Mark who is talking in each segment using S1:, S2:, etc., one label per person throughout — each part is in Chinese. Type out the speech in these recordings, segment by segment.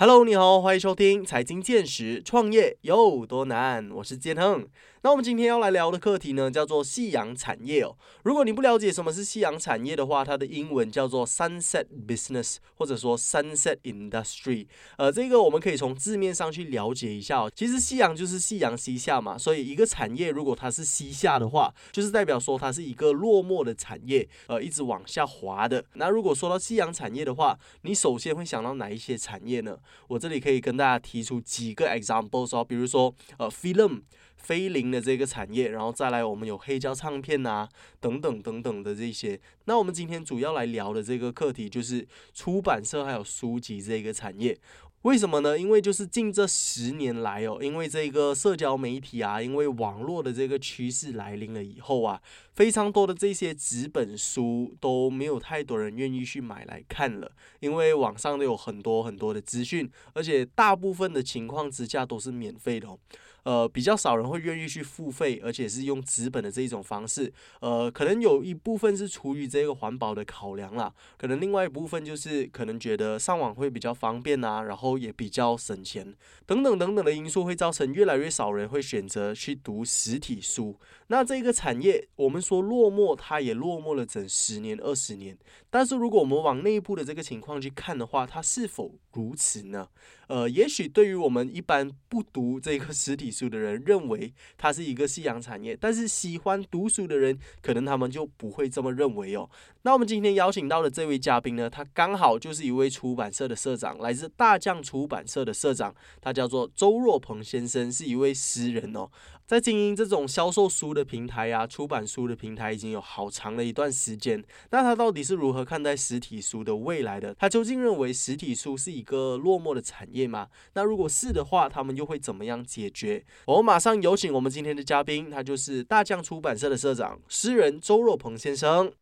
S1: Hello，你好，欢迎收听财经见识，创业有多难？我是建亨。那我们今天要来聊的课题呢，叫做夕阳产业哦。如果你不了解什么是夕阳产业的话，它的英文叫做 sunset business，或者说 sunset industry。呃，这个我们可以从字面上去了解一下哦。其实夕阳就是夕阳西下嘛，所以一个产业如果它是西下的话，就是代表说它是一个落寞的产业，呃，一直往下滑的。那如果说到夕阳产业的话，你首先会想到哪一些产业呢？我这里可以跟大家提出几个 examples 哦，比如说呃，film。菲林的这个产业，然后再来我们有黑胶唱片呐，等等等等的这些。那我们今天主要来聊的这个课题就是出版社还有书籍这个产业。为什么呢？因为就是近这十年来哦，因为这个社交媒体啊，因为网络的这个趋势来临了以后啊，非常多的这些纸本书都没有太多人愿意去买来看了，因为网上都有很多很多的资讯，而且大部分的情况之下都是免费的哦。呃，比较少人会愿意去付费，而且是用纸本的这一种方式。呃，可能有一部分是出于这个环保的考量啦，可能另外一部分就是可能觉得上网会比较方便啊，然后也比较省钱，等等等等的因素会造成越来越少人会选择去读实体书。那这个产业，我们说落寞，它也落寞了整十年、二十年。但是如果我们往内部的这个情况去看的话，它是否如此呢？呃，也许对于我们一般不读这个实体书的人，认为它是一个夕阳产业，但是喜欢读书的人，可能他们就不会这么认为哦。那我们今天邀请到的这位嘉宾呢，他刚好就是一位出版社的社长，来自大将出版社的社长，他叫做周若鹏先生，是一位诗人哦。在经营这种销售书的平台啊，出版书的平台已经有好长的一段时间。那他到底是如何看待实体书的未来的？他究竟认为实体书是一个落寞的产业吗？那如果是的话，他们又会怎么样解决？我们马上有请我们今天的嘉宾，他就是大将出版社的社长诗人周若鹏先生。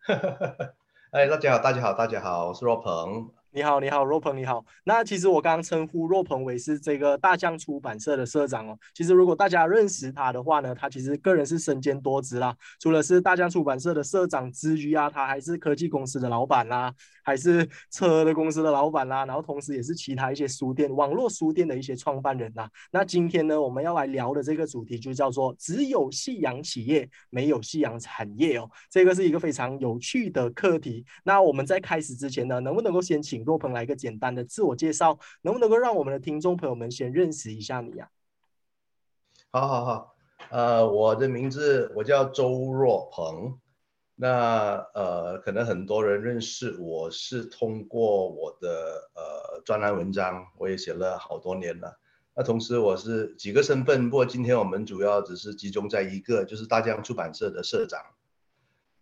S2: 哎，大家好，大家好，大家好，我是若鹏。
S1: 你好，你好，若鹏，你好。那其实我刚刚称呼若鹏为是这个大将出版社的社长哦。其实如果大家认识他的话呢，他其实个人是身兼多职啦。除了是大将出版社的社长之余啊，他还是科技公司的老板啦，还是车的公司的老板啦，然后同时也是其他一些书店、网络书店的一些创办人呐。那今天呢，我们要来聊的这个主题就叫做“只有夕阳企业，没有夕阳产业”哦。这个是一个非常有趣的课题。那我们在开始之前呢，能不能够先请？若鹏来一个简单的自我介绍，能不能够让我们的听众朋友们先认识一下你呀？
S2: 好好好，呃，我的名字我叫周若鹏，那呃，可能很多人认识我是通过我的呃专栏文章，我也写了好多年了。那同时我是几个身份，不过今天我们主要只是集中在一个，就是大江出版社的社长。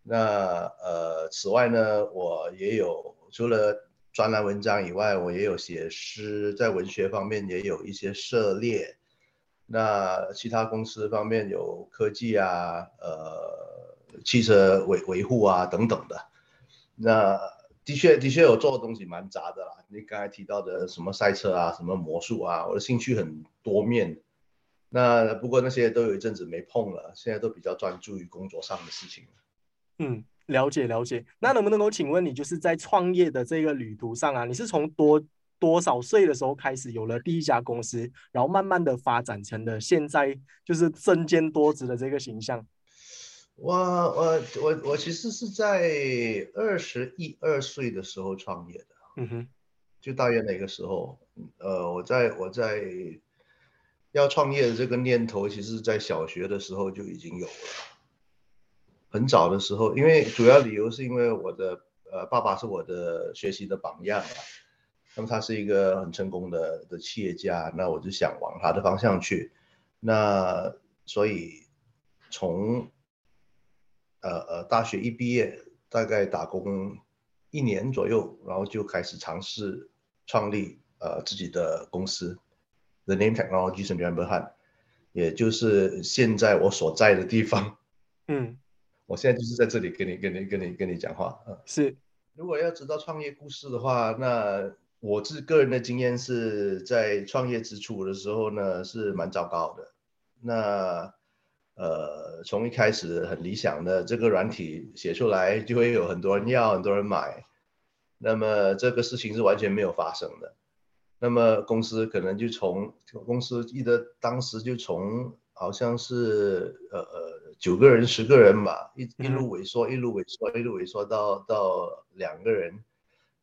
S2: 那呃，此外呢，我也有除了专栏文章以外，我也有写诗，在文学方面也有一些涉猎。那其他公司方面有科技啊，呃，汽车维维护啊等等的。那的确的确我做的东西蛮杂的啦。你刚才提到的什么赛车啊，什么魔术啊，我的兴趣很多面。那不过那些都有一阵子没碰了，现在都比较专注于工作上的事情。
S1: 嗯。了解了解，那能不能够请问你，就是在创业的这个旅途上啊，你是从多多少岁的时候开始有了第一家公司，然后慢慢的发展成了现在就是身兼多职的这个形象？
S2: 我我我我其实是在二十一二岁的时候创业的，嗯哼，就大约那个时候，呃，我在我在要创业的这个念头，其实在小学的时候就已经有了。很早的时候，因为主要理由是因为我的呃爸爸是我的学习的榜样啊，那么他是一个很成功的的企业家，那我就想往他的方向去，那所以从呃呃大学一毕业，大概打工一年左右，然后就开始尝试创立呃自己的公司，The Name Technology in Ramberhan，也就是现在我所在的地方，嗯。我现在就是在这里跟你、跟你、跟你、跟你讲话。
S1: 嗯，是。
S2: 如果要知道创业故事的话，那我自个人的经验是在创业之初的时候呢，是蛮糟糕的。那呃，从一开始很理想的这个软体写出来，就会有很多人要、很多人买。那么这个事情是完全没有发生的。那么公司可能就从公司记得当时就从好像是呃呃九个人十个人吧，一一路萎缩一路萎缩一路萎缩到到两个人，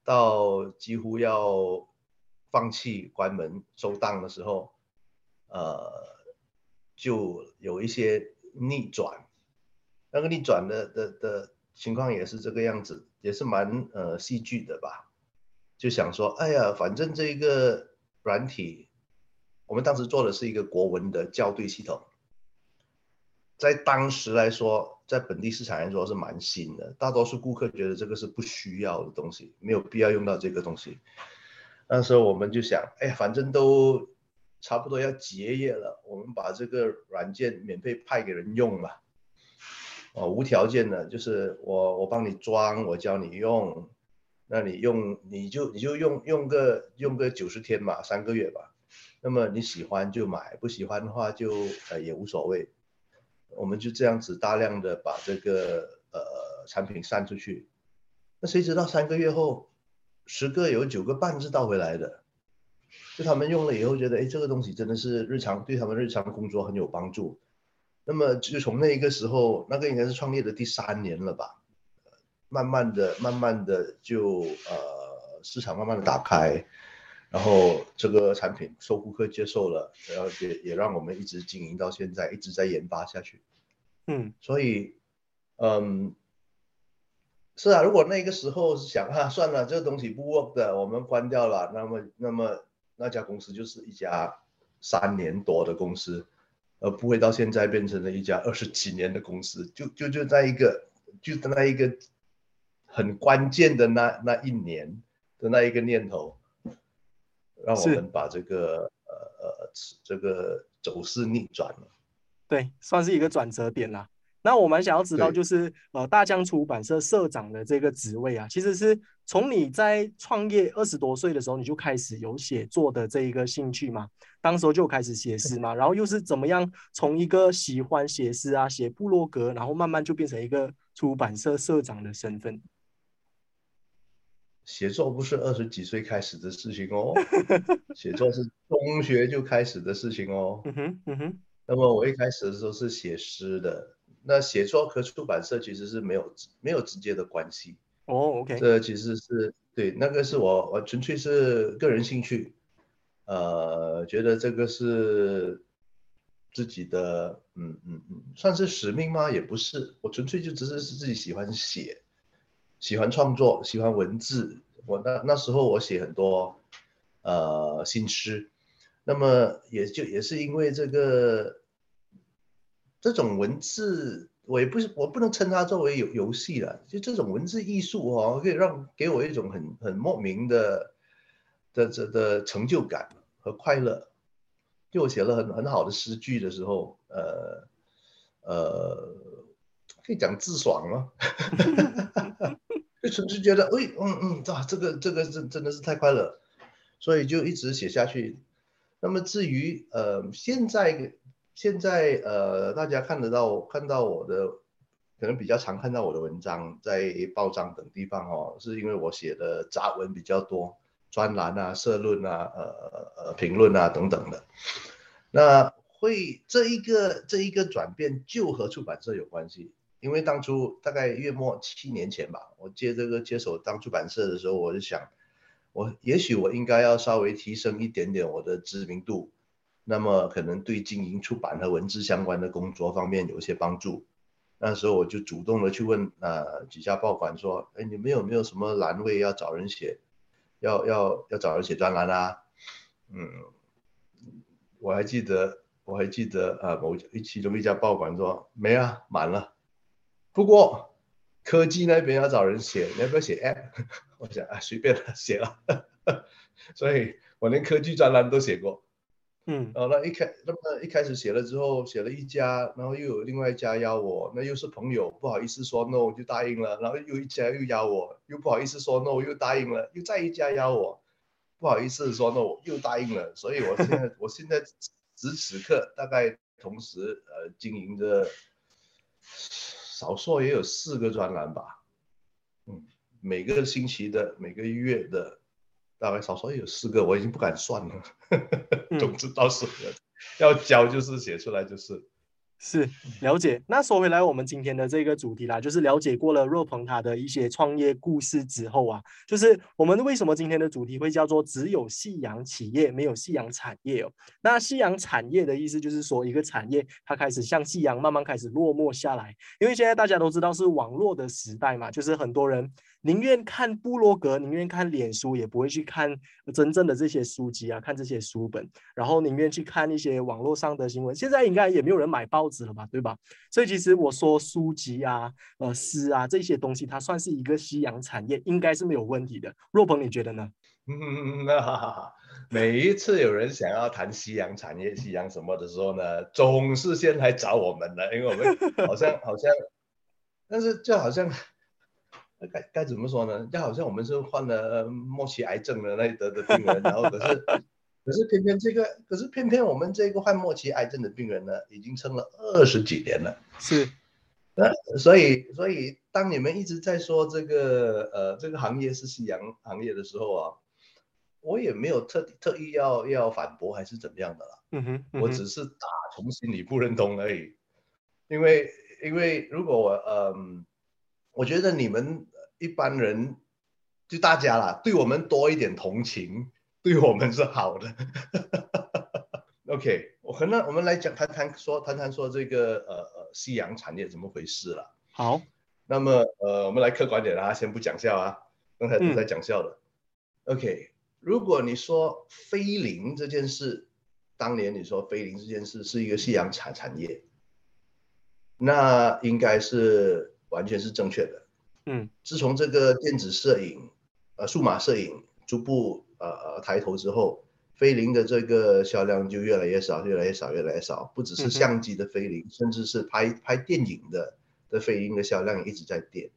S2: 到几乎要放弃关门收档的时候，呃，就有一些逆转，那个逆转的的的情况也是这个样子，也是蛮呃戏剧的吧。就想说，哎呀，反正这个软体，我们当时做的是一个国文的校对系统，在当时来说，在本地市场来说是蛮新的，大多数顾客觉得这个是不需要的东西，没有必要用到这个东西。那时候我们就想，哎，反正都差不多要结业了，我们把这个软件免费派给人用吧。哦，无条件的，就是我我帮你装，我教你用。那你用你就你就用用个用个九十天吧，三个月吧。那么你喜欢就买，不喜欢的话就呃也无所谓。我们就这样子大量的把这个呃产品散出去。那谁知道三个月后，十个有九个半是倒回来的。就他们用了以后觉得，哎，这个东西真的是日常对他们日常工作很有帮助。那么就从那一个时候，那个应该是创业的第三年了吧。慢慢的、慢慢的就呃市场慢慢的打开，然后这个产品受顾客接受了，然后也也让我们一直经营到现在，一直在研发下去。
S1: 嗯，
S2: 所以嗯是啊，如果那个时候想啊算了，这个东西不 work 的，我们关掉了，那么那么那家公司就是一家三年多的公司，而不会到现在变成了一家二十几年的公司，就就就在一个就在那一个。很关键的那那一年的那一个念头，让我们把这个呃呃这个走势逆转了。
S1: 对，算是一个转折点啦。那我们想要知道，就是呃大江出版社社长的这个职位啊，其实是从你在创业二十多岁的时候，你就开始有写作的这一个兴趣嘛？当时候就开始写诗嘛？然后又是怎么样从一个喜欢写诗啊、写部落格，然后慢慢就变成一个出版社社长的身份？
S2: 写作不是二十几岁开始的事情哦，写作是中学就开始的事情
S1: 哦。嗯哼，嗯哼。
S2: 那么我一开始的时候是写诗的，那写作和出版社其实是没有没有直接的关系。
S1: 哦，OK。
S2: 这其实是对，那个是我我纯粹是个人兴趣，呃，觉得这个是自己的，嗯嗯嗯，算是使命吗？也不是，我纯粹就只是是自己喜欢写。喜欢创作，喜欢文字。我那那时候我写很多，呃，新诗。那么也就也是因为这个，这种文字，我也不是我不能称它作为游游戏了。就这种文字艺术哦，可以让给我一种很很莫名的的这的成就感和快乐。就我写了很很好的诗句的时候，呃呃，可以讲自爽吗？就纯粹觉得，哎，嗯嗯，啊，这个这个真真的是太快乐，所以就一直写下去。那么至于呃，现在现在呃，大家看得到看到我的，可能比较常看到我的文章在报章等地方哦，是因为我写的杂文比较多，专栏啊、社论啊、呃呃评论啊等等的。那会这一个这一个转变就和出版社有关系。因为当初大概月末七年前吧，我接这个接手当出版社的时候，我就想，我也许我应该要稍微提升一点点我的知名度，那么可能对经营出版和文字相关的工作方面有一些帮助。那时候我就主动的去问呃几家报馆说，哎，你们有没有什么栏位要找人写，要要要找人写专栏啊？嗯，我还记得我还记得啊某其中一家报馆说没啊，满了。不过科技那边要找人写，你要不要写 App？我想啊，随便了，写了。所以我连科技专栏都写过。
S1: 嗯，
S2: 然后那一开，那么一开始写了之后，写了一家，然后又有另外一家邀我，那又是朋友，不好意思说 no 就答应了。然后又一家又邀我，又不好意思说 no 又答应了。又再一家邀我，不好意思说 no 又答应了。所以我现在，我现在此此刻大概同时呃经营着。少说也有四个专栏吧，嗯，每个星期的、每个月的，大概少说也有四个，我已经不敢算了。总之到四个，要交就是写出来就是。
S3: 是了解，那说回来，我们今天的这个主题啦，就是了解过了若鹏他的一些创业故事之后啊，就是我们为什么今天的主题会叫做只有夕阳企业没有夕阳产业哦？那夕阳产业的意思就是说，一个产业它开始像夕阳慢慢开始落寞下来，因为现在大家都知道是网络的时代嘛，就是很多人。宁愿看部落格，宁愿看脸书，也不会去看真正的这些书籍啊，看这些书本，然后宁愿去看一些网络上的新闻。现在应该也没有人买报纸了吧，对吧？所以其实我说书籍啊、呃诗啊这些东西，它算是一个夕阳产业，应该是没有问题的。若鹏，你觉得呢？
S2: 嗯，每一次有人想要谈夕阳产业、夕阳什么的时候呢，总是先来找我们的，因为我们好像好像，但是就好像。该该怎么说呢？就好像我们是患了末期癌症的那得的病人，然后可是可是偏偏这个，可是偏偏我们这个患末期癌症的病人呢，已经撑了二十几年了。
S3: 是，
S2: 那所以所以当你们一直在说这个呃这个行业是夕阳行业的时候啊，我也没有特特意要要反驳还是怎么样的啦。嗯哼，我只是打从心里不认同而已。因为因为如果我嗯，我觉得你们。一般人就大家啦，对我们多一点同情，对我们是好的。OK，我可能我们来讲谈谈说谈谈说这个呃呃夕阳产业怎么回事了。
S3: 好，
S2: 那么呃我们来客观点啦，先不讲笑啊，刚才都在讲笑的。OK，如果你说菲林这件事，当年你说菲林这件事是一个夕阳产产业，那应该是完全是正确的。嗯，自从这个电子摄影，呃，数码摄影逐步呃呃抬头之后，菲林的这个销量就越来越少，越来越少，越来越少。不只是相机的菲林，甚至是拍拍电影的的菲林的销量一直在跌，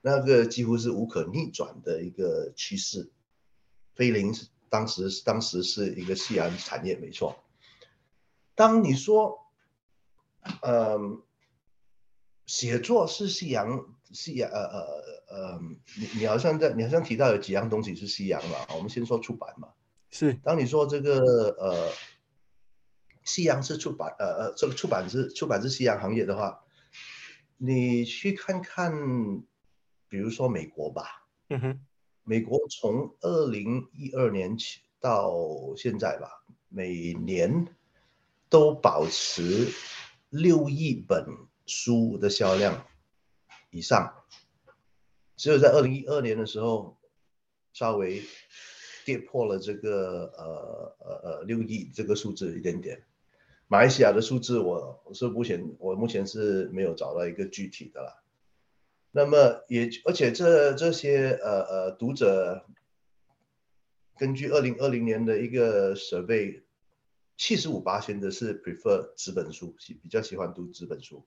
S2: 那个几乎是无可逆转的一个趋势。菲林是当时当时是一个夕阳产业，没错。当你说，嗯，写作是夕阳。夕阳，呃呃呃，你你好像在，你好像提到有几样东西是西洋嘛？我们先说出版嘛。
S3: 是，
S2: 当你说这个呃，西洋是出版，呃呃，这个出版是出版是西洋行业的话，你去看看，比如说美国吧。嗯哼。美国从二零一二年起到现在吧，每年都保持六亿本书的销量。以上，只有在二零一二年的时候，稍微跌破了这个呃呃呃六亿这个数字一点点。马来西亚的数字，我我是目前我目前是没有找到一个具体的了。那么也而且这这些呃呃读者，根据二零二零年的一个 survey，七十五八千的是 prefer 纸本书，喜比较喜欢读纸本书，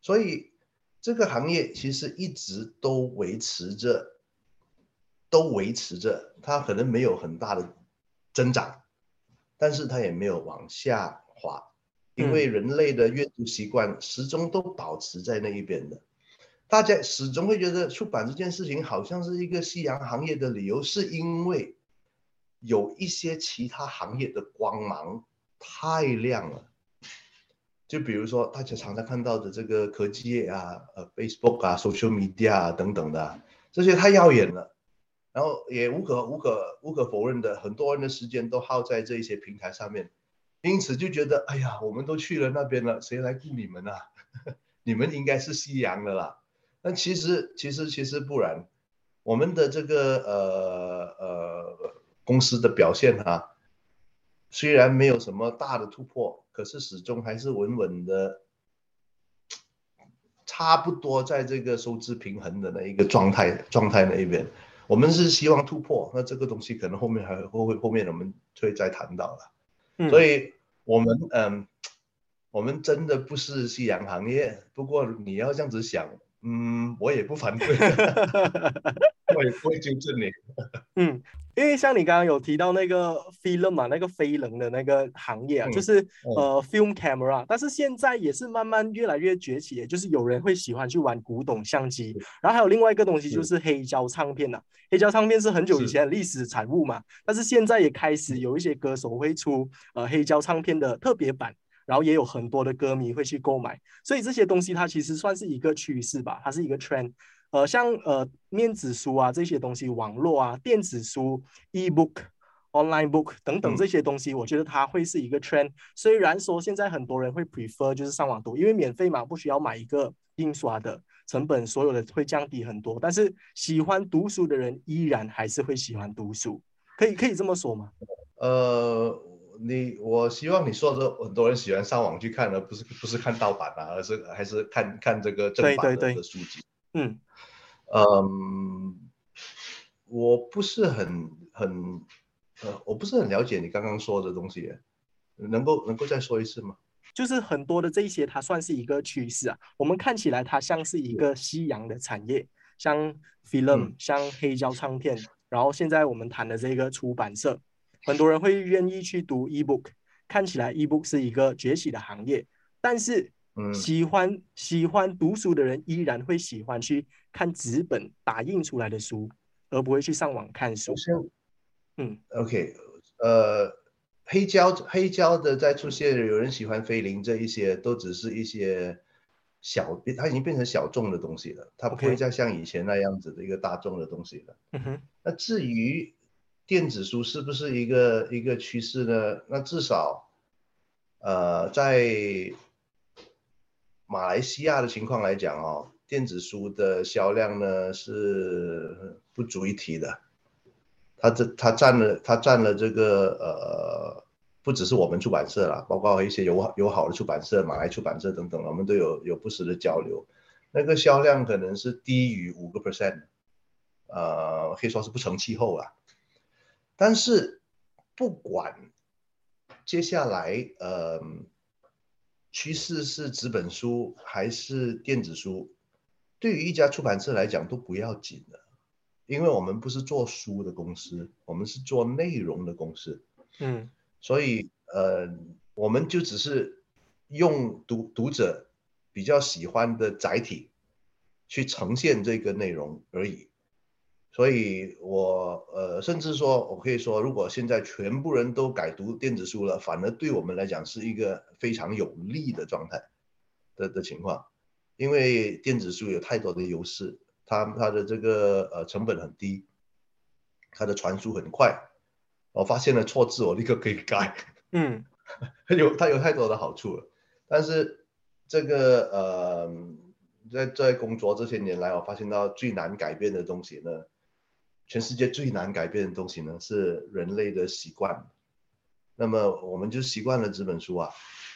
S2: 所以。这个行业其实一直都维持着，都维持着，它可能没有很大的增长，但是它也没有往下滑，因为人类的阅读习惯始终都保持在那一边的。大家始终会觉得出版这件事情好像是一个夕阳行业的理由，是因为有一些其他行业的光芒太亮了。就比如说大家常常看到的这个科技业啊，呃，Facebook 啊，social media 啊等等的，这些太耀眼了，然后也无可无可无可否认的，很多人的时间都耗在这一些平台上面，因此就觉得，哎呀，我们都去了那边了，谁来顾你们啊？你们应该是夕阳的啦。但其实其实其实不然，我们的这个呃呃公司的表现啊，虽然没有什么大的突破。可是始终还是稳稳的，差不多在这个收支平衡的那一个状态状态那一边，我们是希望突破，那这个东西可能后面还会会后面我们会再谈到了，所以我们嗯，我们真的不是夕阳行业，不过你要这样子想，嗯，我也不反对。我也不会纠正你。
S3: 嗯，因为像你刚刚有提到那个 film 嘛，那个飞人的那个行业啊，
S2: 嗯
S3: 就是
S2: 嗯
S3: 呃 film camera，但是现在也是慢慢越来越崛起，也就是有人会喜欢去玩古董相机，然后还有另外一个东西就是黑胶唱片呐、黑胶唱片是很久以前的历史产物嘛，但是现在也开始有一些歌手会出呃黑胶唱片的特别版。然后也有很多的歌迷会去购买，所以这些东西它其实算是一个趋势吧，它是一个 trend。呃，像呃面子书啊这些东西，网络啊电子书、e-book、online book 等等
S2: 嗯
S3: 这些东西，我觉得它会是一个 trend。虽然说现在很多人会 prefer 就是上网读，因为免费嘛，不需要买一个印刷的，成本所有的会降低很多。但是喜欢读书的人依然还是会喜欢读书，可以可以这么说吗？
S2: 呃，你我希望你说的很多人喜欢上网去看，而不是不是看盗版啊，而是还是看看这个正版的
S3: 对对对
S2: 的书籍。
S3: 嗯
S2: 嗯，我不是很很呃，我不是很了解你刚刚说的东西，能够能够再说一次吗？
S3: 就是很多的这一些，它算是一个趋势啊。我们看起来它像是一个夕阳的产业，像 film，、
S2: 嗯
S3: 像黑胶唱片，然后现在我们谈的这个出版社，很多人会愿意去读 ebook，看起来 ebook 是一个崛起的行业，但是
S2: 嗯。
S3: 喜欢喜欢读书的人依然会喜欢去看纸本打印出来的书，而不会去上网看书。嗯
S2: ，OK，呃，黑胶黑胶的在出现，有人喜欢菲林这一些，都只是一些小，它已经变成小众的东西了，它不
S3: OK
S2: 会再像以前那样子的一个大众的东西了。
S3: 嗯哼。
S2: 那至于电子书是不是一个一个趋势呢？那至少，呃，在马来西亚的情况来讲哦，电子书的销量呢是不足一提的。它这它占了它占了这个呃，不只是我们出版社啦，包括一些友友好的出版社、马来出版社等等，我们都有有不时的交流。那个销量可能是低于五个 percent，呃，可以说是不成气候啊。但是不管接下来呃趋势是纸本书还是电子书，对于一家出版社来讲都不要紧的，因为我们不是做书的公司，我们是做内容的公司。
S3: 嗯
S2: 所以呃，我们就只是用读读者比较喜欢的载体去呈现这个内容而已。所以我呃，甚至说，我可以说，如果现在全部人都改读电子书了，反而对我们来讲是一个非常有利的状态的的情况，因为电子书有太多的优势，它它的这个呃成本很低，它的传输很快，我发现了错字，我立刻可以改，
S3: 嗯。
S2: 有它有太多的好处了。但是这个呃，在在工作这些年来，我发现到最难改变的东西呢，全世界最难改变的东西呢是人类的习惯。那么我们就习惯了纸本书啊，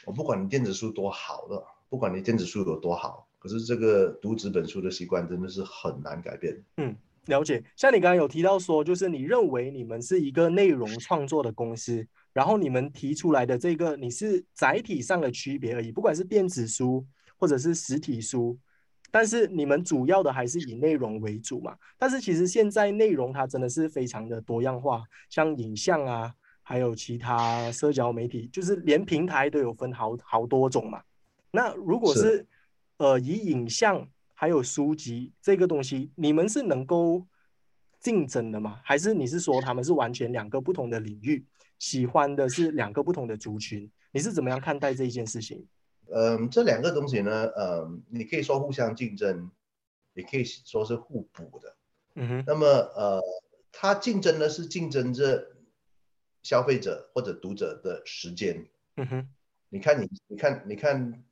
S2: 我不管你电子书多好的，不管你电子书有多好，可是这个读纸本书的习惯真的是很难改变。
S3: 嗯，了解。像你刚刚有提到说，就是你认为你们是一个内容创作的公司，然后你们提出来的这个你是载体上的区别而已，不管是电子书或者是实体书，但是你们主要的还是以内容为主嘛。但是其实现在内容它真的是非常的多样化，像影像啊，还有其他社交媒体，就是连平台都有分好好多种嘛。那如果
S2: 是
S3: 是呃以影像还有书籍这个东西，你们是能够竞争的吗？还是你是说他们是完全两个不同的领域，喜欢的是两个不同的族群？你是怎么样看待这一件事情？
S2: 嗯，这两个东西呢，嗯，你可以说互相竞争，也可以说是互补的。
S3: 嗯哼，
S2: 那么呃，它竞争呢是竞争着消费者或者读者的时间。
S3: 嗯哼，
S2: 你看你你看你看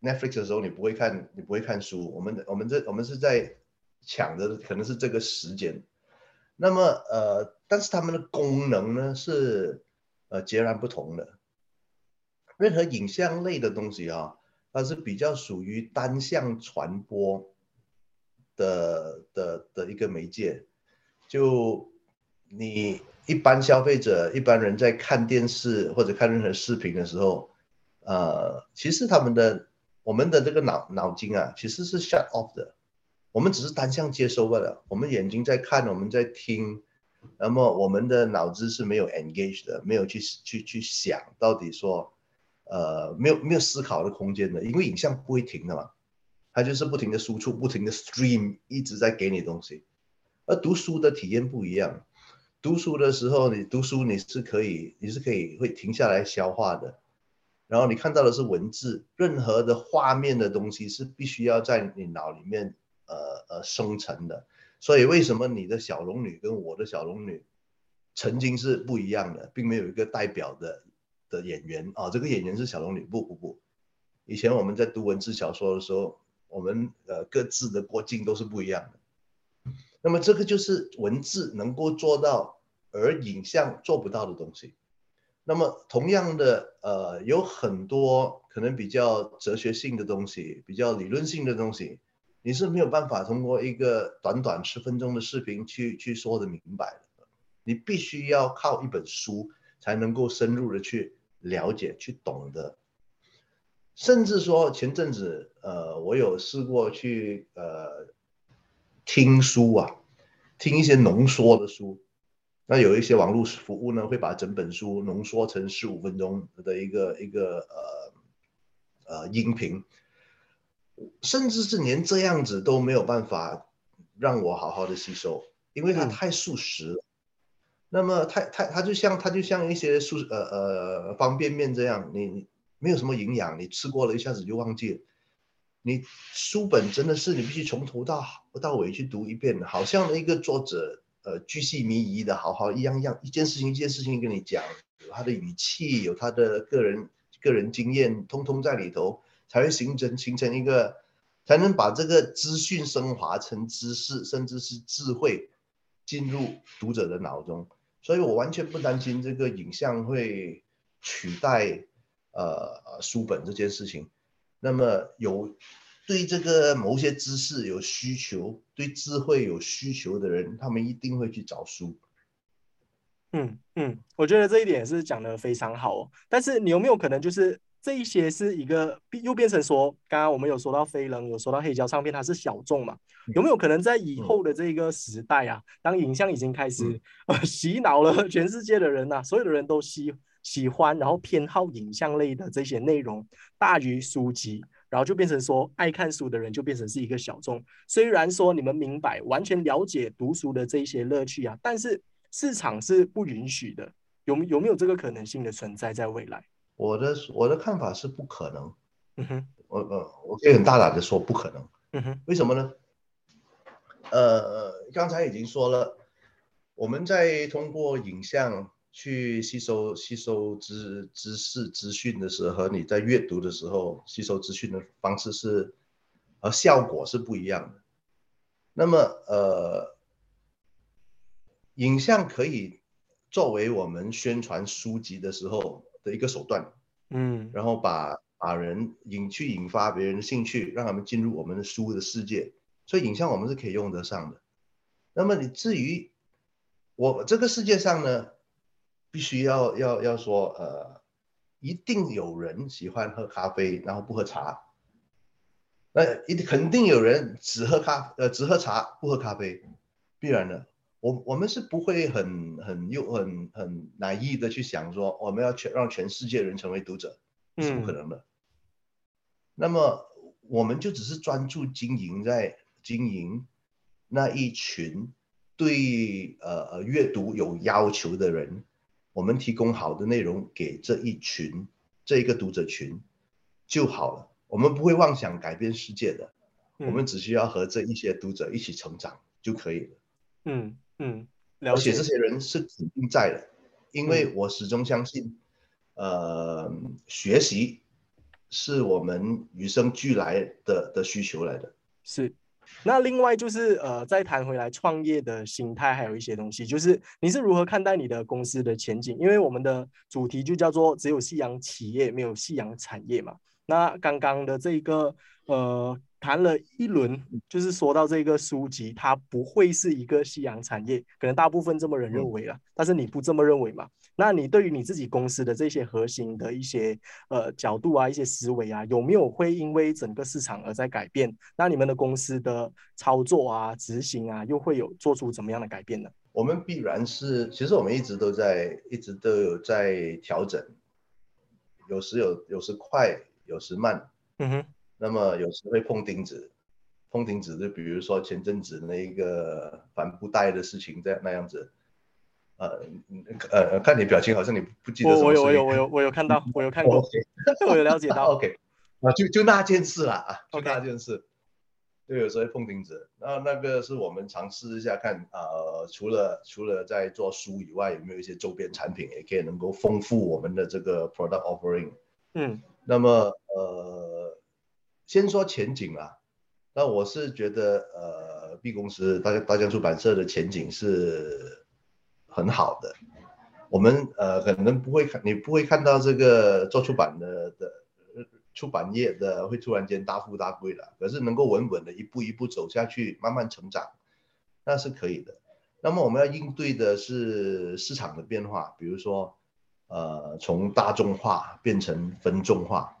S2: Netflix 的时候，你不会看你不会看书，我们我们这我们是在抢的可能是这个时间。那么呃，但是它们的功能呢是呃截然不同的。任何影像类的东西啊，它是比较属于单向传播的的的一个媒介。就你一般消费者、一般人在看电视或者看任何视频的时候，呃，其实他们的我们的这个脑脑筋啊，其实是 shut off 的，我们只是单向接收罢了。我们眼睛在看，我们在听，那么我们的脑子是没有 engage 的，没有去去去想到底说，呃，没有没有思考的空间的，因为影像不会停的嘛，它就是不停的输出，不停的 stream，一直在给你东西。而读书的体验不一样，读书的时候，你读书你是可以，你是可以会停下来消化的。然后你看到的是文字，任何的画面的东西是必须要在你脑里面呃呃生成的。所以为什么你的小龙女跟我的小龙女曾经是不一样的，并没有一个代表的的演员啊？这个演员是小龙女，不不不。以前我们在读文字小说的时候，我们呃各自的过境都是不一样的。那么这个就是文字能够做到，而影像做不到的东西。那么，同样的，呃，有很多可能比较哲学性的东西，比较理论性的东西，你是没有办法通过一个短短十分钟的视频去去说的明白的。你必须要靠一本书才能够深入的去了解、去懂得。甚至说前阵子，呃，我有试过去呃听书啊，听一些浓缩的书。那有一些网络服务呢，会把整本书浓缩成十五分钟的一个一个呃呃音频，甚至是连这样子都没有办法让我好好的吸收，因为它太速食了。那么太太它就像它就像一些书呃呃方便面这样，你没有什么营养，你吃过了一下子就忘记了。你书本真的是你必须从头到到尾去读一遍，好像一个作者。呃，巨细靡遗的，好好一样一样，一件事情一件事情跟你讲，有他的语气，有他的个人个人经验，通通在里头，才会形成形成一个，才能把这个资讯升华成知识，甚至是智慧，进入读者的脑中。所以我完全不担心这个影像会取代呃书本这件事情。那么有。对这个某些知识有需求，对智慧有需求的人，他们一定会去找书。
S3: 嗯嗯，我觉得这一点是讲的非常好哦。但是你有没有可能就是这一些是一个又变成说，刚刚我们有说到飞人，有说到黑胶唱片，它是小众嘛？有没有可能在以后的这个时代啊，当影像已经开始呃 洗脑了全世界的人呐，所有的人都喜喜欢，然后偏好影像类的这些内容大于书籍。然后就变成说，爱看书的人就变成是一个小众。虽然说你们明白、完全了解读书的这一些乐趣啊，但是市场是不允许的。有有没有这个可能性的存在在未来？
S2: 我的我的看法是不可能。嗯哼，我我，我可以很大胆的说不可能。嗯哼，为什么呢？呃，刚才已经说了，我们在通过影像。去吸收吸收知知识资讯的时候，和你在阅读的时候吸收资讯的方式是，和效果是不一样的。那么，呃，影像可以作为我们宣传书籍的时候的一个手段，嗯，然后把把人引去引发别人的兴趣，让他们进入我们的书的世界。所以，影像我们是可以用得上的。那么，你至于我这个世界上呢？必须要要要说，呃，一定有人喜欢喝咖啡，然后不喝茶。那一定肯定有人只喝咖，呃，只喝茶不喝咖啡，必然的。我我们是不会很很又很很难意的去想说，我们要全让全世界人成为读者，是不可能的。那么我们就只是专注经营在经营那一群对呃呃阅读有要求的人。我们提供好的内容给这一群这一个读者群就好了。我们不会妄想改变世界的，我们只需要和这一些读者一起成长就可以了。嗯嗯，而且这些人是肯定在的，因为我始终相信，呃，学习是我们与生俱来的的需求来的。
S3: 是。那另外就是呃，再谈回来创业的心态，还有一些东西，就是你是如何看待你的公司的前景？因为我们的主题就叫做“只有夕阳企业，没有夕阳产业”嘛。那刚刚的这个呃谈了一轮，就是说到这个书籍，它不会是一个夕阳产业，可能大部分这么人认为了，但是你不这么认为嘛？那你对于你自己公司的这些核心的一些呃角度啊，一些思维啊，有没有会因为整个市场而在改变？那你们的公司的操作啊、执行啊，又会有做出怎么样的改变呢？
S2: 我们必然是，其实我们一直都在，一直都有在调整，有时有，有时快，有时慢。
S3: 嗯哼。
S2: 那么有时会碰钉子，碰钉子就比如说前阵子那一个帆布袋的事情，这样那样子。呃呃，看你表情好像你不记得。
S3: 我我有我有我有我有看到，我有看过，我有了解 到。
S2: OK，啊，就就那件事啦，啊，就那件事。就有时候碰钉子，那那个是我们尝试一下看，呃，除了除了在做书以外，有没有一些周边产品也可以能够丰富我们的这个 product offering。
S3: 嗯，
S2: 那么呃，先说前景啊，那我是觉得呃，B 公司大大江出版社的前景是很好的，我们呃可能不会看，你不会看到这个做出版的的。出版业的会突然间大富大贵了，可是能够稳稳的一步一步走下去，慢慢成长，那是可以的。那么我们要应对的是市场的变化，比如说，呃，从大众化变成分众化，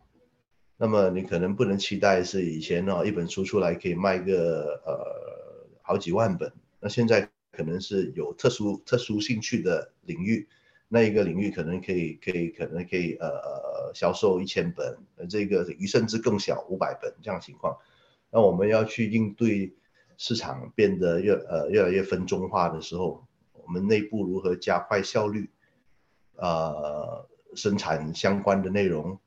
S2: 那么你可能不能期待是以前呢一本书出来可以卖个呃好几万本，那现在可能是有特殊特殊兴趣的领域。那一个领域可能可以，可以，可能可以，呃呃，销售一千本，呃，这个甚至更小，五百本这样情况。那我们要去应对市场变得越呃越来越分众化的时候，我们内部如何加快效率，呃，生产相关的内容，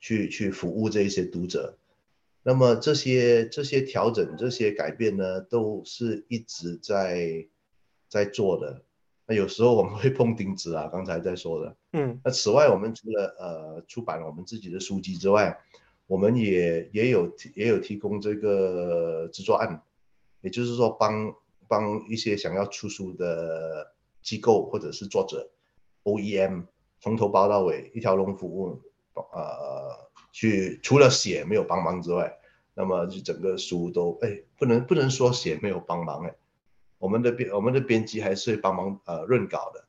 S2: 去去服务这一些读者。那么这些这些调整、这些改变呢，都是一直在在做的。那有时候我们会碰钉子啊，刚才在说的，
S3: 嗯，
S2: 那此外，我们除了呃出版我们自己的书籍之外，我们也也有也有提供这个制作案，也就是说帮帮一些想要出书的机构或者是作者，OEM 从头包到尾一条龙服务，呃，去除了写没有帮忙之外，那么就整个书都哎不能不能说写没有帮忙哎。我们的编我们的编辑还是帮忙呃润稿的，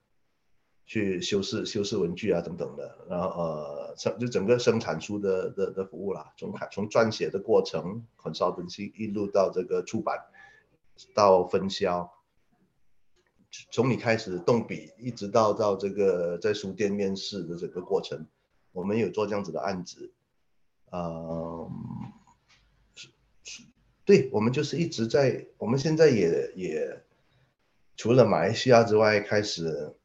S2: 去修饰修饰文具啊等等的，然后呃生就整个生产出的的的服务啦，从看从撰写的过程很少东西一路到这个出版，到分销，从你开始动笔一直到到这个在书店面试的整个过程，我们有做这样子的案子，嗯。对我们就是一直在，我们现在也也除了马来西亚之外，开始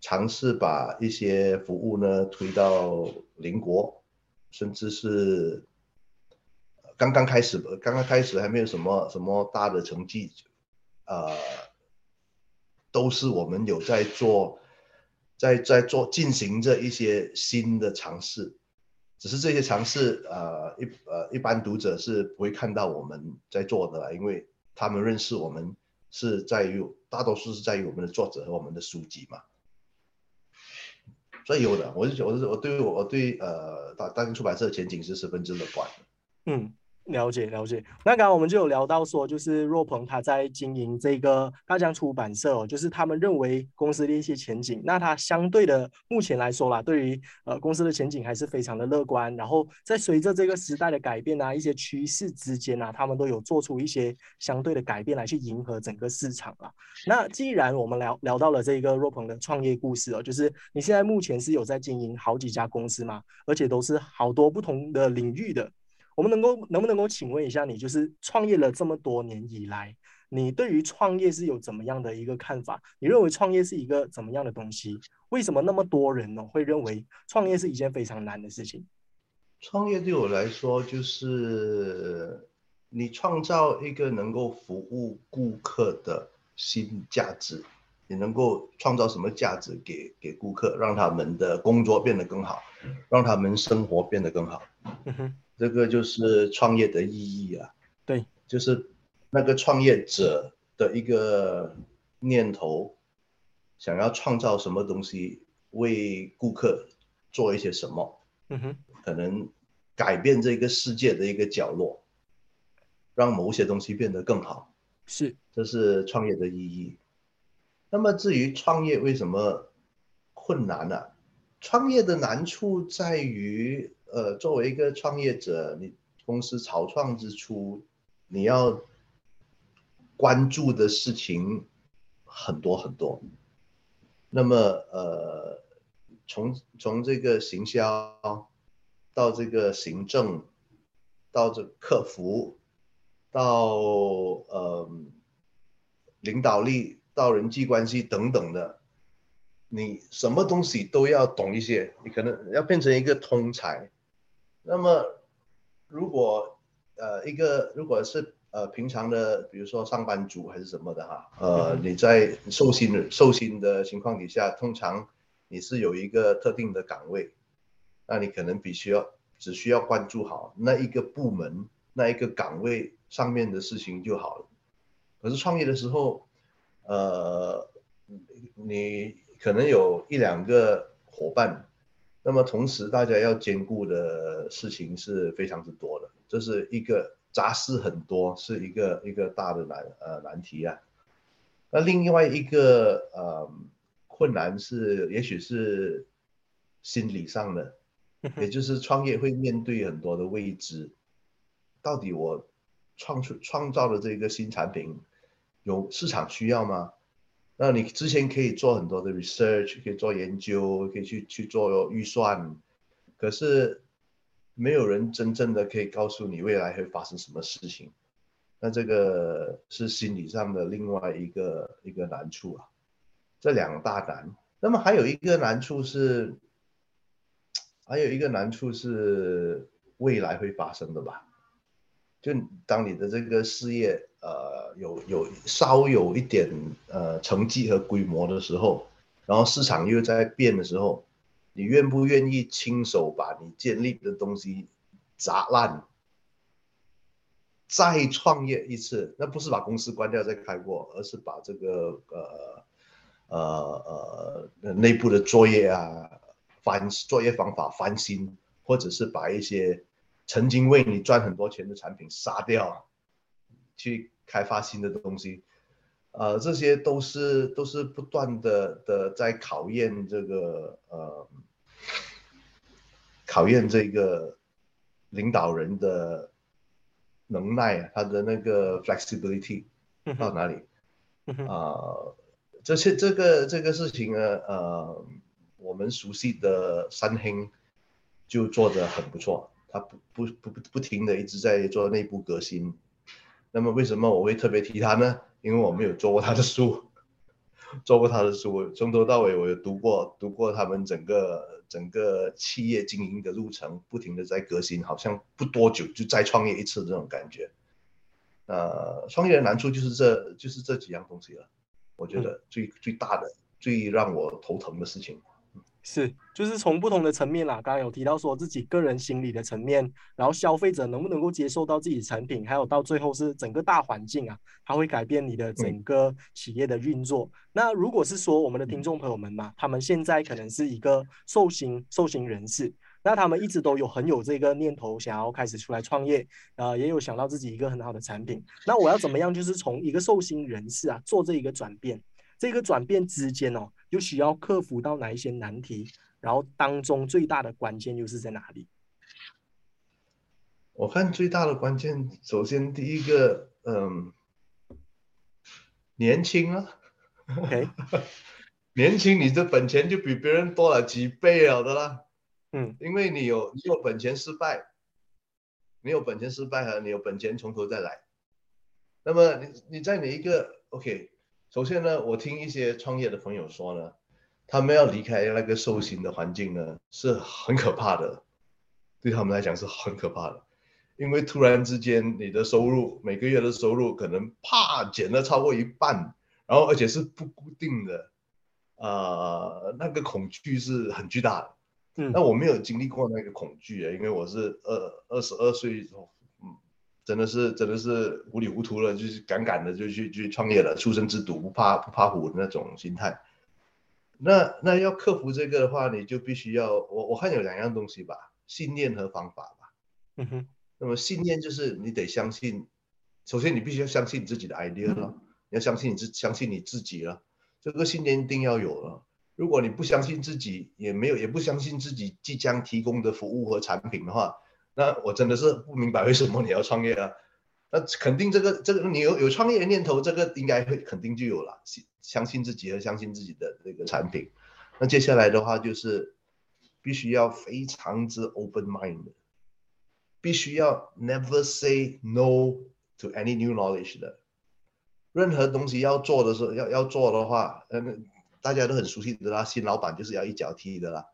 S2: 尝试把一些服务呢推到邻国，甚至是刚刚开始，刚刚开始还没有什么什么大的成绩，呃，都是我们有在做，在在做进行着一些新的尝试。只是这些尝试，呃，一呃一般读者是不会看到我们在做的，因为他们认识我们是在于大多数是在于我们的作者和我们的书籍嘛，所以有的，我是我是我对我我对呃大大型出版社的前景是十分之乐观的，
S3: 嗯。了解了解，那刚刚我们就有聊到说，就是若鹏他在经营这个大江出版社哦，就是他们认为公司的一些前景，那他相对的目前来说啦，对于呃公司的前景还是非常的乐观。然后在随着这个时代的改变啊，一些趋势之间啊，他们都有做出一些相对的改变来去迎合整个市场啊。那既然我们聊聊到了这个若鹏的创业故事哦，就是你现在目前是有在经营好几家公司嘛，而且都是好多不同的领域的。我们能够能不能够请问一下你，就是创业了这么多年以来，你对于创业是有怎么样的一个看法？你认为创业是一个怎么样的东西？为什么那么多人呢会认为创业是一件非常难的事情？
S2: 创业对我来说，就是你创造一个能够服务顾客的新价值，你能够创造什么价值给给顾客，让他们的工作变得更好，让他们生活变得更好。
S3: 嗯哼。
S2: 这个就是创业的意义啊，
S3: 对，
S2: 就是那个创业者的一个念头，想要创造什么东西，为顾客做一些什么，
S3: 嗯哼，
S2: 可能改变这个世界的一个角落，让某些东西变得更好，
S3: 是，
S2: 这是创业的意义。那么至于创业为什么困难呢？创业的难处在于，呃，作为一个创业者，你公司草创之初，你要关注的事情很多很多。那么，呃，从从这个行销到这个行政，到这客服，到呃领导力，到人际关系等等的，你什么东西都要懂一些，你可能要变成一个通才。那么，如果呃一个如果是呃平常的，比如说上班族还是什么的哈，呃你在受薪的受薪的情况底下，通常你是有一个特定的岗位，那你可能必须要只需要关注好那一个部门那一个岗位上面的事情就好了。可是创业的时候，呃，你可能有一两个伙伴，那么同时大家要兼顾的事情是非常之多的，这是一个。杂事很多，是一个一个大的难呃难题啊。那另外一个呃困难是，也许是心理上的，也就是创业会面对很多的未知。到底我创出创造的这个新产品有市场需要吗？那你之前可以做很多的 research，可以做研究，可以去去做预算，可是。没有人真正的可以告诉你未来会发生什么事情，那这个是心理上的另外一个一个难处啊，这两大难。那么还有一个难处是，还有一个难处是未来会发生的吧？就当你的这个事业呃有有稍有一点呃成绩和规模的时候，然后市场又在变的时候。你愿不愿意亲手把你建立的东西砸烂，再创业一次？那不是把公司关掉再开过，而是把这个呃呃呃内部的作业啊翻作业方法翻新，或者是把一些曾经为你赚很多钱的产品杀掉，去开发新的东西。呃，这些都是都是不断的的在考验这个呃，考验这个领导人的能耐，他的那个 flexibility 到哪里？啊，这些这个这个事情呢，呃，我们熟悉的三星就做得很不错，他不不不不不停的一直在做内部革新。那么为什么我会特别提他呢？因为我没有做过他的书，做过他的书，从头到尾我有读过，读过他们整个整个企业经营的路程，不停的在革新，好像不多久就再创业一次这种感觉。呃，创业的难处就是这就是这几样东西了，我觉得最最大的、最让我头疼的事情。
S3: 是，就是从不同的层面啦，刚刚有提到说自己个人心理的层面，然后消费者能不能够接受到自己产品，还有到最后是整个大环境啊，它会改变你的整个企业的运作。那如果是说我们的听众朋友们嘛，他们现在可能是一个受薪受薪人士，那他们一直都有很有这个念头，想要开始出来创业，呃，也有想到自己一个很好的产品。那我要怎么样，就是从一个受薪人士啊，做这一个转变？这个转变之间哦，又需要克服到哪一些难题？然后当中最大的关键又是在哪里？
S2: 我看最大的关键，首先第一个，嗯，年轻啊
S3: ，OK，
S2: 年轻，你的本钱就比别人多了几倍了的啦，
S3: 嗯，
S2: 因为你有你有本钱失败，你有本钱失败和你有本钱从头再来，那么你你在哪一个 OK？首先呢，我听一些创业的朋友说呢，他们要离开那个受刑的环境呢，是很可怕的，对他们来讲是很可怕的，因为突然之间你的收入每个月的收入可能啪减了超过一半，然后而且是不固定的，呃，那个恐惧是很巨大的。
S3: 嗯，
S2: 那我没有经历过那个恐惧啊，因为我是二二十二岁。真的是真的是糊里糊涂了，就是敢敢的就去去创业了，出生之犊不怕不怕虎的那种心态。那那要克服这个的话，你就必须要我我看有两样东西吧，信念和方法吧。
S3: 嗯哼。
S2: 那么信念就是你得相信首先你必须要相信你自己的 idea 了，你要相信你自相信你自己了，这个信念一定要有了。如果你不相信自己，也没有也不相信自己即将提供的服务和产品的话，那我真的是不明白为什么你要创业啊？那肯定这个这个你有有创业的念头，这个应该会肯定就有了，相相信自己和相信自己的这个产品。那接下来的话就是必须要非常之 open mind，必须要 never say no to any new knowledge 的。任何东西要做的时候，要要做的话，嗯。大家都很熟悉的啦，新老板就是要一脚踢的啦。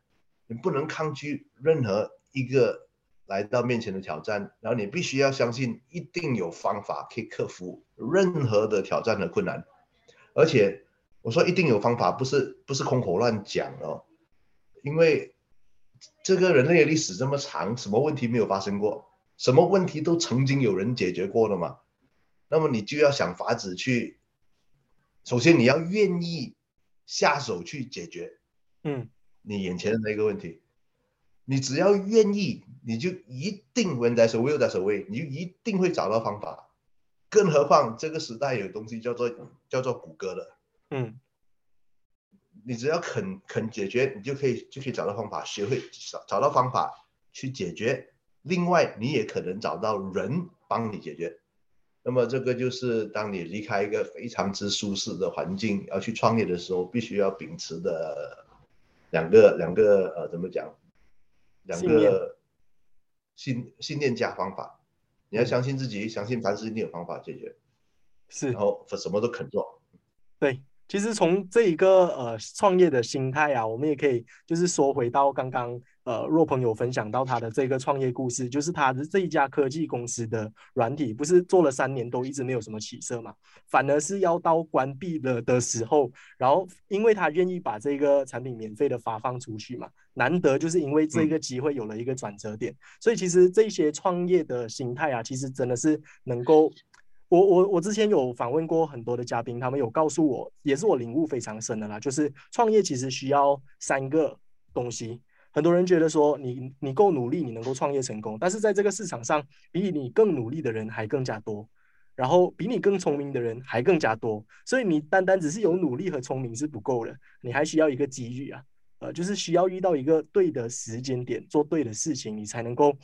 S2: 你不能抗拒任何一个来到面前的挑战，然后你必须要相信，一定有方法可以克服任何的挑战和困难。而且我说一定有方法，不是不是空口乱讲哦，因为这个人类的历史这么长，什么问题没有发生过？什么问题都曾经有人解决过了嘛？那么你就要想法子去，首先你要愿意。下手去解决，
S3: 嗯，
S2: 你眼前的那个问题，你只要愿意，你就一定 when there's a will there's a way，你就一定会找到方法。更何况这个时代有东西叫做叫做谷歌的，
S3: 嗯，
S2: 你只要肯肯解决，你就可以就可以找到方法，学会找找到方法去解决。另外，你也可能找到人帮你解决。那么这个就是当你离开一个非常之舒适的环境，要去创业的时候，必须要秉持的两个两个呃怎么讲？两个信信念加方法，你要相信自己，相信凡事一定有方法解决，
S3: 是，
S2: 然后什么都肯做，
S3: 对。其实从这一个呃创业的心态啊，我们也可以就是说回到刚刚呃若朋友分享到他的这个创业故事，就是他的这一家科技公司的软体不是做了三年都一直没有什么起色嘛，反而是要到关闭了的时候，然后因为他愿意把这个产品免费的发放出去嘛，难得就是因为这个机会有了一个转折点，所以其实这些创业的心态啊，其实真的是能够。我我我之前有访问过很多的嘉宾，他们有告诉我，也是我领悟非常深的啦，就是创业其实需要三个东西。很多人觉得说你你够努力，你能够创业成功，但是在这个市场上，比你更努力的人还更加多，然后比你更聪明的人还更加多，所以你单单只是有努力和聪明是不够的，你还需要一个机遇啊，呃，就是需要遇到一个对的时间点，做对的事情，你才能够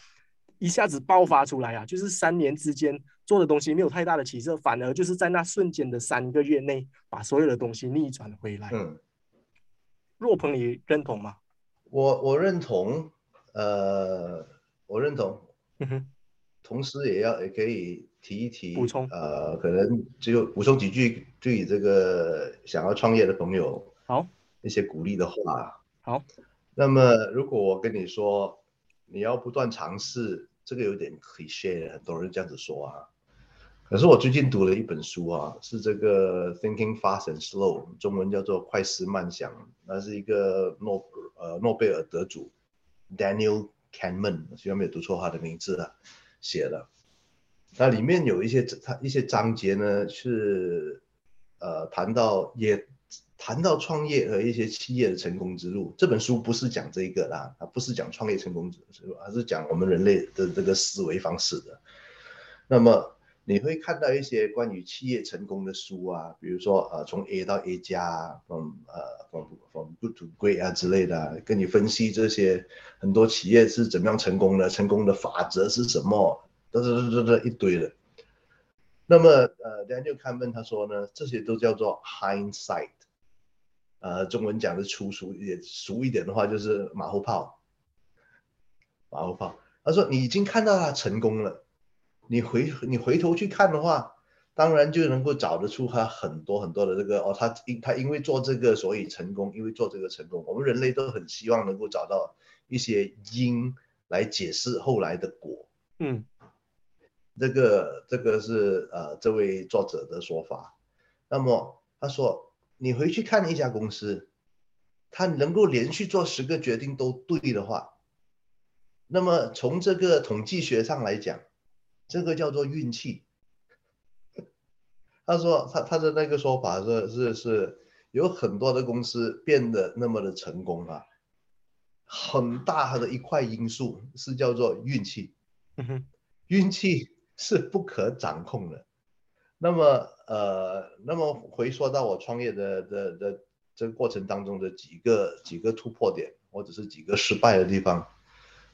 S3: 一下子爆发出来啊，就是三年之间。做的东西没有太大的起色，反而就是在那瞬间的三个月内，把所有的东西逆转回来。
S2: 嗯，
S3: 若鹏，你认同吗？
S2: 我我认同，呃，我认同。
S3: 嗯哼。
S2: 同时也要也可以提一提
S3: 补充，
S2: 呃，可能只有补充几句对这个想要创业的朋友，
S3: 好，
S2: 一些鼓励的话。
S3: 好。
S2: 那么如果我跟你说，你要不断尝试，这个有点 cliche，很多人这样子说啊。可是我最近读了一本书啊，是这个 Thinking Fast and Slow，中文叫做快思慢想，那是一个诺呃诺贝尔得主 Daniel Kahneman，希望没有读错他的名字啊，写的。那里面有一些他一些章节呢是呃谈到也谈到创业和一些企业的成功之路。这本书不是讲这个啦，它不是讲创业成功之路，而是讲我们人类的这个思维方式的。那么。你会看到一些关于企业成功的书啊，比如说呃从 A 到 A 加，from 呃 from from good to great 啊之类的，跟你分析这些很多企业是怎么样成功的，成功的法则是什么，都是这这一堆的。那么呃，Daniel Kahneman 他说呢，这些都叫做 hindsight，呃，中文讲的粗俗一点，俗一点的话就是马后炮，马后炮。他说你已经看到他成功了。你回你回头去看的话，当然就能够找得出他很多很多的这个哦，他因他因为做这个所以成功，因为做这个成功。我们人类都很希望能够找到一些因来解释后来的果。
S3: 嗯，
S2: 这个这个是呃这位作者的说法。那么他说，你回去看一家公司，他能够连续做十个决定都对的话，那么从这个统计学上来讲。这个叫做运气。他说他他的那个说法是是是有很多的公司变得那么的成功啊，很大的一块因素是叫做运气。运气是不可掌控的，那么呃，那么回说到我创业的的的这个过程当中的几个几个突破点，或者是几个失败的地方，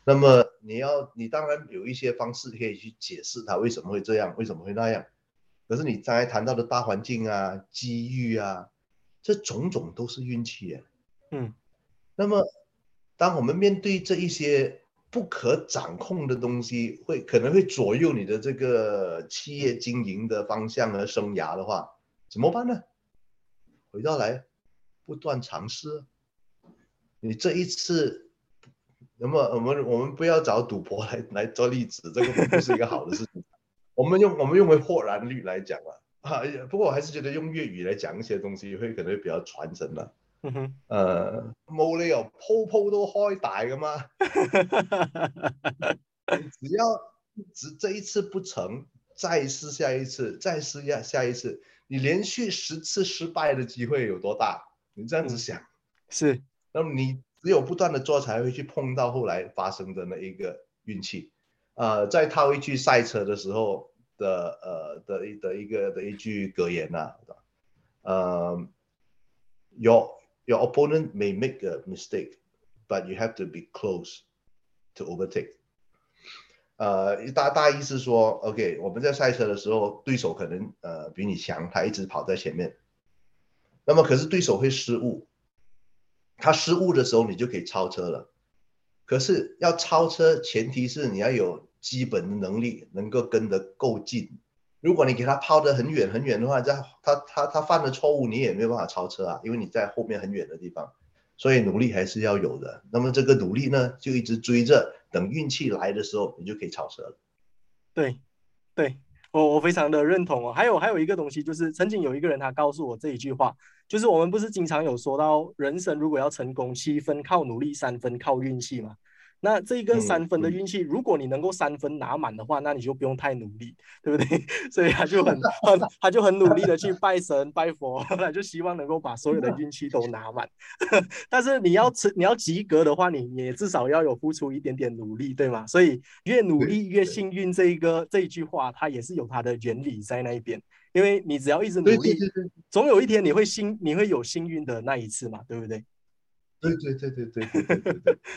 S2: 那么你要你当然有一些方式可以去解释它为什么会这样，为什么会那样。可是你刚才谈到的大环境啊、机遇啊，这种种都是运气啊。
S3: 嗯，
S2: 那么当我们面对这一些不可掌控的东西，会可能会左右你的这个企业经营的方向和生涯的话，怎么办呢？回到来，不断尝试。你这一次，那么我们我们不要找赌博来来做例子，这个不是一个好的事情。我们用我们用为豁然率来讲啊，啊，不过我还是觉得用粤语来讲一些东西会可能会比较传神了。
S3: 嗯哼，
S2: 誒冇理由鋪鋪都開大噶嘛，只要只这一次不成，再試下一次，再試下下一次，你连续十次失败的机会有多大？你这样子想，
S3: 是，
S2: 那么你只有不断的做，才会去碰到后来发生的那一个运气。呃，再套一句赛车的时候的，呃的一的一个的一句格言啊，呃，，your。Your opponent may make a mistake, but you have to be close to overtake. 呃，大大意思说，OK，我们在赛车的时候，对手可能呃比你强，他一直跑在前面。那么可是对手会失误，他失误的时候，你就可以超车了。可是要超车，前提是你要有基本的能力，能够跟得够近。如果你给他抛得很远很远的话，在他他他犯了错误，你也没有办法超车啊，因为你在后面很远的地方，所以努力还是要有的。那么这个努力呢，就一直追着，等运气来的时候，你就可以超车了。
S3: 对，对我我非常的认同哦。还有还有一个东西，就是曾经有一个人他告诉我这一句话，就是我们不是经常有说到，人生如果要成功，七分靠努力，三分靠运气吗。那这一个三分的运气，如果你能够三分拿满的话，那你就不用太努力，对不对？所以他就很很，他就很努力的去拜神拜佛，他就希望能够把所有的运气都拿满。但是你要吃，你要及格的话，你也至少要有付出一点点努力，对吗？所以越努力越幸运这一个这一句话，它也是有它的原理在那一边。因为你只要一直努力，总有一天你会幸，你会有幸运的那一次嘛，对不對？
S2: 對對對對對，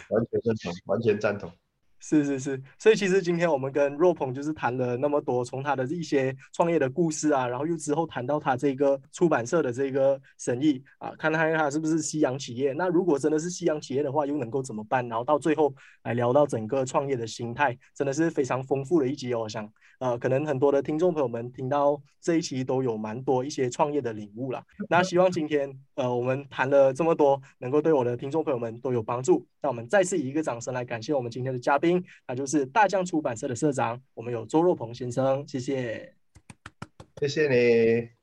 S2: 完全認同，完全赞同。
S3: 是是是，所以其實今天我們跟若鹏就是談了那麼多，從他的一些創業的故事啊，然後又之後談到他這個出版社的這個生意啊，看看他是不是夕阳企業。那如果真的是夕阳企業的話，又能夠怎麼辦？然後到最後來聊到整個創業的心態，真的是非常豐富的一集哦。我想，呃，可能很多的听众朋友们听到这一期都有蛮多一些创业的领悟啦。那希望今天，呃，我们谈了这么多，能够对我的听众朋友们都有帮助。那我们再次以一个掌声来感谢我们今天的嘉宾。那就是大将出版社的社长，我们有周若鹏先生，谢谢，
S2: 谢谢你。